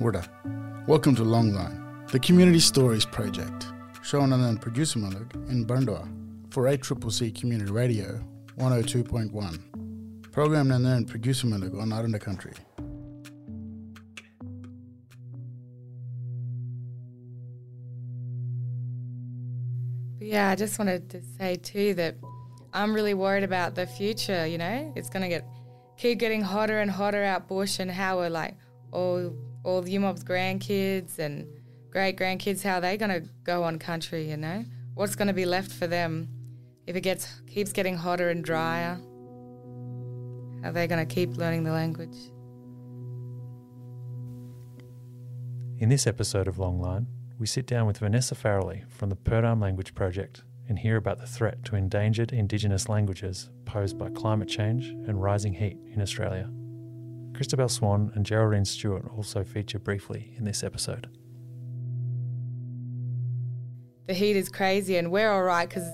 Wurda. Welcome to Longline, the Community Stories Project, shown on producer Mullig in Mbantua for 8CCC Community Radio 102.1. Program nan producer Mullig on Arunda Country. Yeah, I just wanted to say too that I'm really worried about the future, you know? It's going to get keep getting hotter and hotter out bush and how we're like all all the UMOB's grandkids and great grandkids how are they going to go on country, you know? What's going to be left for them if it gets keeps getting hotter and drier? Are they going to keep learning the language? In this episode of Longline, we sit down with Vanessa Farrelly from the Pertame Language Project and hear about the threat to endangered Indigenous languages posed by climate change and rising heat in Australia. Christabel Swan and Geraldine Stewart also feature briefly in this episode. The heat is crazy, and we're all right because,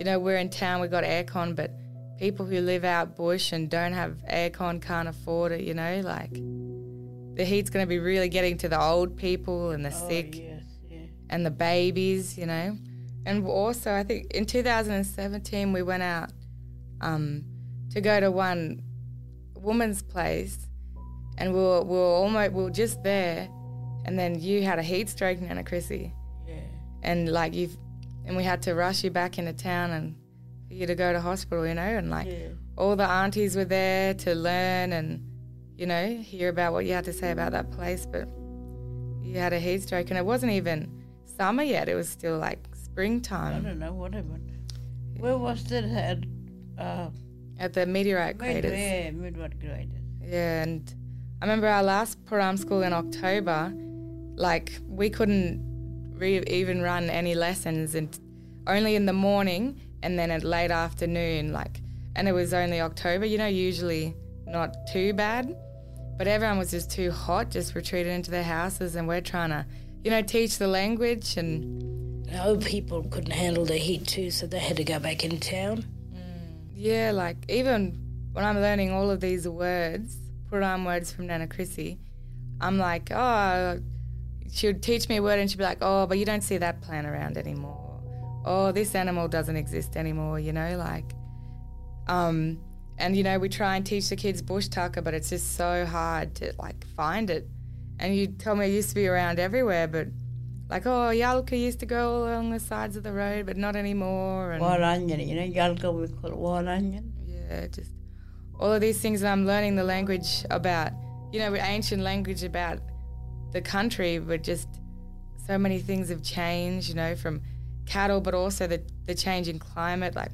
you know, we're in town, we've got aircon, but people who live out bush and don't have aircon can't afford it, you know, like the heat's going to be really getting to the old people and the Oh, sick yes, yeah. and the babies, you know. And also, I think in 2017 we went out um, to go to one woman's place, and we were, we were almost we were just there, and then you had a heat stroke, Nana Chrissy, Yeah. and like you, and we had to rush you back into town and for you to go to hospital, you know, and like yeah. all the aunties were there to learn and you know hear about what you had to say about that place but you had a heat stroke and it wasn't even summer yet it was still like springtime. I don't know what happened. Where was that had uh at the meteorite mid, craters yeah, midward graders. yeah and i remember our last Pertame school in october like we couldn't re- even run any lessons and only in the morning and then at late afternoon like and it was only october you know usually not too bad but everyone was just too hot just retreated into their houses and we're trying to you know teach the language and The old people couldn't handle the heat too, so they had to go back in town. Mm, yeah like even when i'm learning all of these words Pertame words from nana chrissy. I'm like oh she would teach me a word and she'd be like oh but you don't see that plant around anymore. Oh this animal doesn't exist anymore you know like um and you know we try and teach the kids bush tucker but it's just so hard to like find it. And you tell me it used to be around everywhere but like oh yalka used to go along the sides of the road but not anymore and Wild onion, you know, yalka we call it wild onion. yeah, just all of these things that I'm learning the language about, you know, ancient language about the country, but just so many things have changed, you know, from cattle, but also the, the change in climate. Like,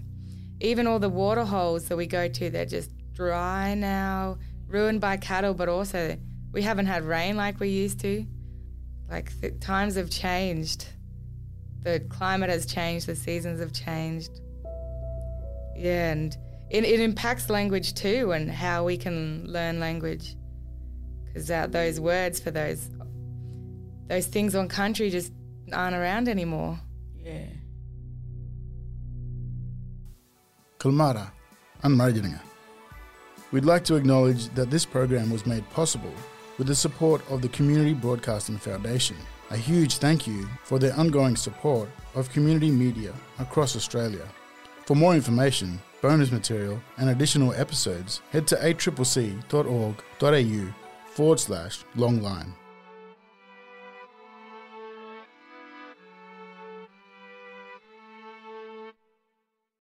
even all the water holes that we go to, they're just dry now, ruined by cattle, but also we haven't had rain like we used to. Like, times have changed. The climate has changed, the seasons have changed. Yeah, and it, it impacts language too and how we can learn language. Because uh, those words for those those things on country just aren't around anymore. Yeah. Kalmara and Marjinga. We'd like to acknowledge that this program was made possible with the support of the Community Broadcasting Foundation. A huge thank you for their ongoing support of community media across Australia. For more information, bonus material, and additional episodes, head to 8ccc.org.au forward slash longline.